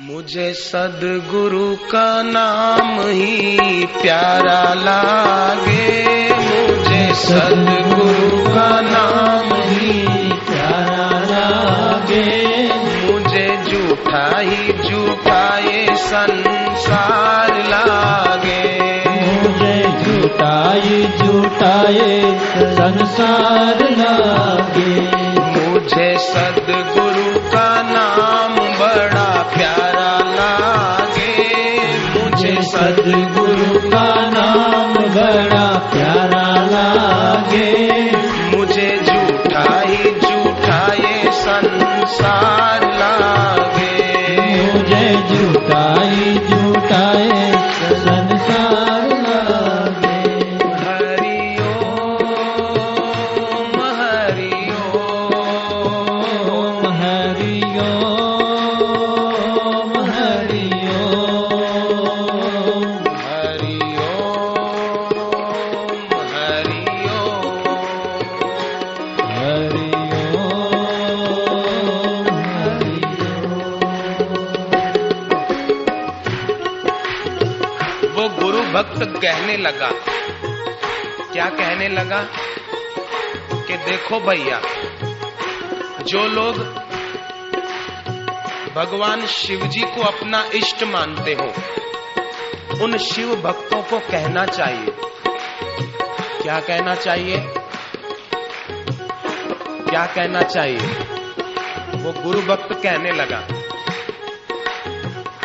मुझे सदगुरु का नाम ही प्यारा लागे। मुझे सदगुरु का नाम ही प्यारा लागे। मुझे झूठा ही झूठा ये संसार लागे। मुझे झूठाई झूठाए संसार लागे। मुझे सदगुरु सदगुरु का नाम बड़ा प्यारा लागे मुझे झूठा ही झूठा ये संसार। भक्त कहने लगा। क्या कहने लगा? कि देखो भैया, जो लोग भगवान शिव जी को अपना इष्ट मानते हो, उन शिव भक्तों को कहना चाहिए। क्या कहना चाहिए? क्या कहना चाहिए? वो गुरु भक्त कहने लगा।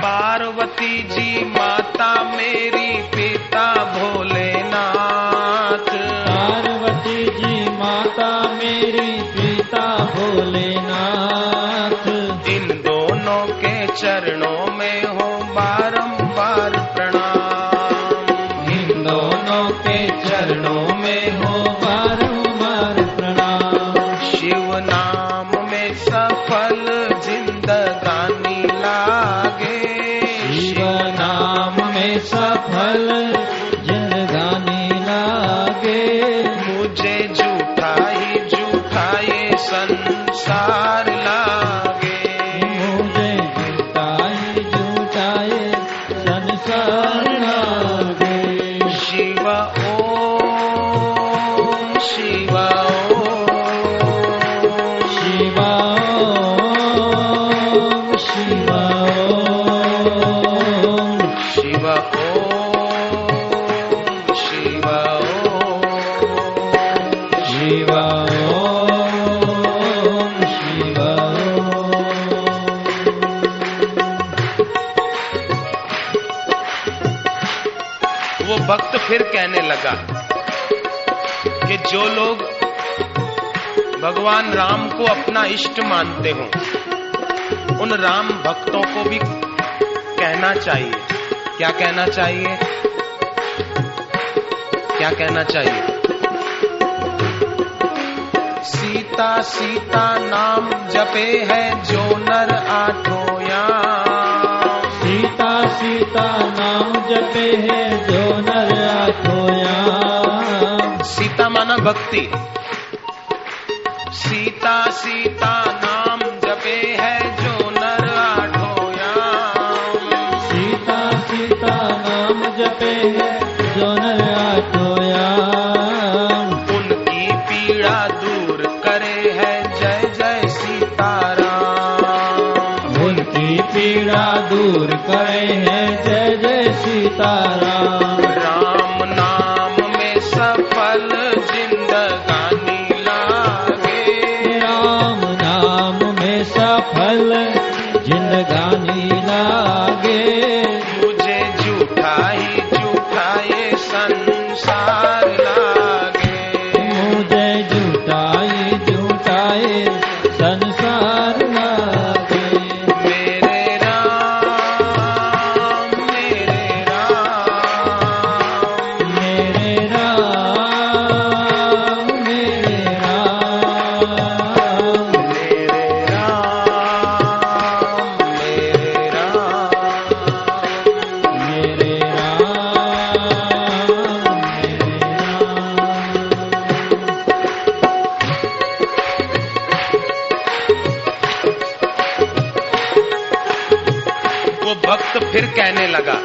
पार्वती जी माता मेरी पिता भोलेनाथ भक्त फिर कहने लगा कि जो लोग भगवान राम को अपना इष्ट मानते हो, उन राम भक्तों को भी कहना चाहिए। क्या कहना चाहिए? क्या कहना चाहिए? सीता सीता नाम जपे है जो नर आठों सीता सीता नाम जपे है जो नर आठोया सीता माना भक्ति। सीता सीता दूर करे है जय सीताराम भक्त फिर कहने लगा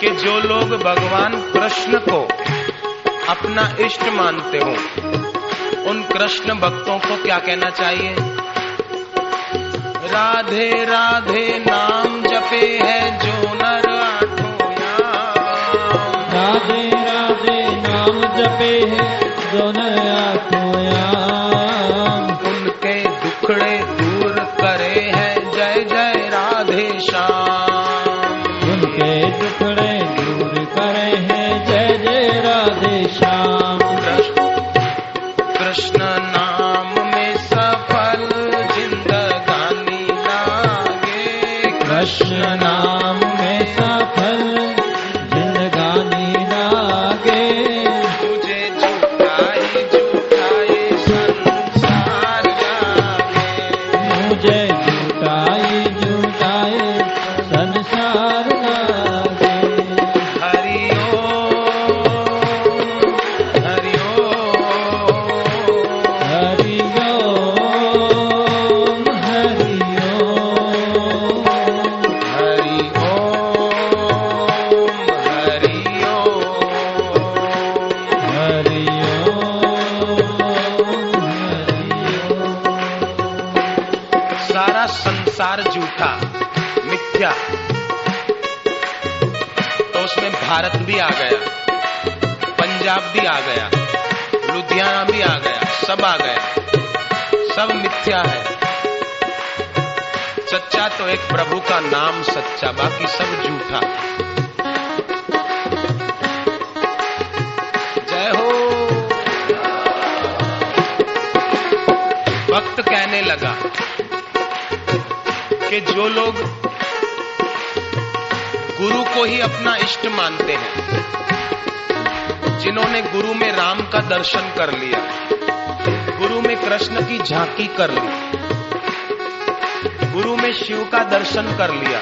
कि जो लोग भगवान कृष्ण को अपना इष्ट मानते हो, उन कृष्ण भक्तों को क्या कहना चाहिए? राधे राधे नाम जपे है जो नर आठों राधे राधे नाम जपे है जो नर आठों श्याम उनके टुकड़े दूर करे हैं जय जय राधे उसमें भारत भी आ गया, पंजाब भी आ गया, लुधियाना भी आ गया, सब आ गया। सब मिथ्या है। सच्चा तो एक प्रभु का नाम सच्चा, बाकी सब झूठा। जय हो। भक्त कहने लगा कि जो लोग गुरु को ही अपना इष्ट मानते हैं। जिन्होंने गुरु में राम का दर्शन कर लिया, गुरु में कृष्ण की झांकी कर ली, गुरु में शिव का दर्शन कर लिया,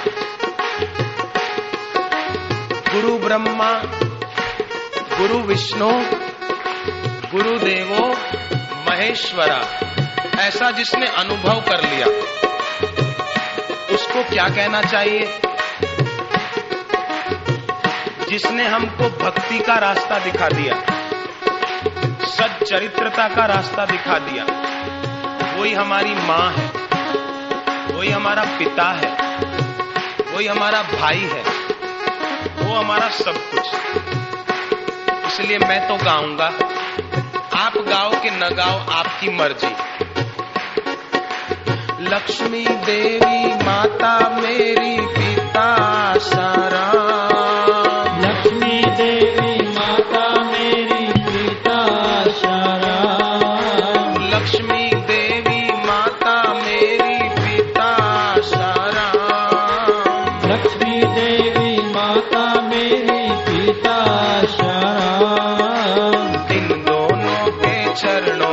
गुरु ब्रह्मा, गुरु विष्णु, गुरु देवो, महेश्वरा, ऐसा जिसने अनुभव कर लिया। उसको क्या कहना चाहिए? जिसने हमको भक्ति का रास्ता दिखा दिया। सच्चरित्रता का रास्ता दिखा दिया। वही हमारी माँ है। वही हमारा पिता है। वही हमारा भाई है। वो हमारा सब कुछ। इसलिए मैं तो गाऊँगा। आप गाओ कि न गाओ, आपकी मर्ज़ी। लक्ष्मी देवी, माता मेरी, पिता सारा। चरणों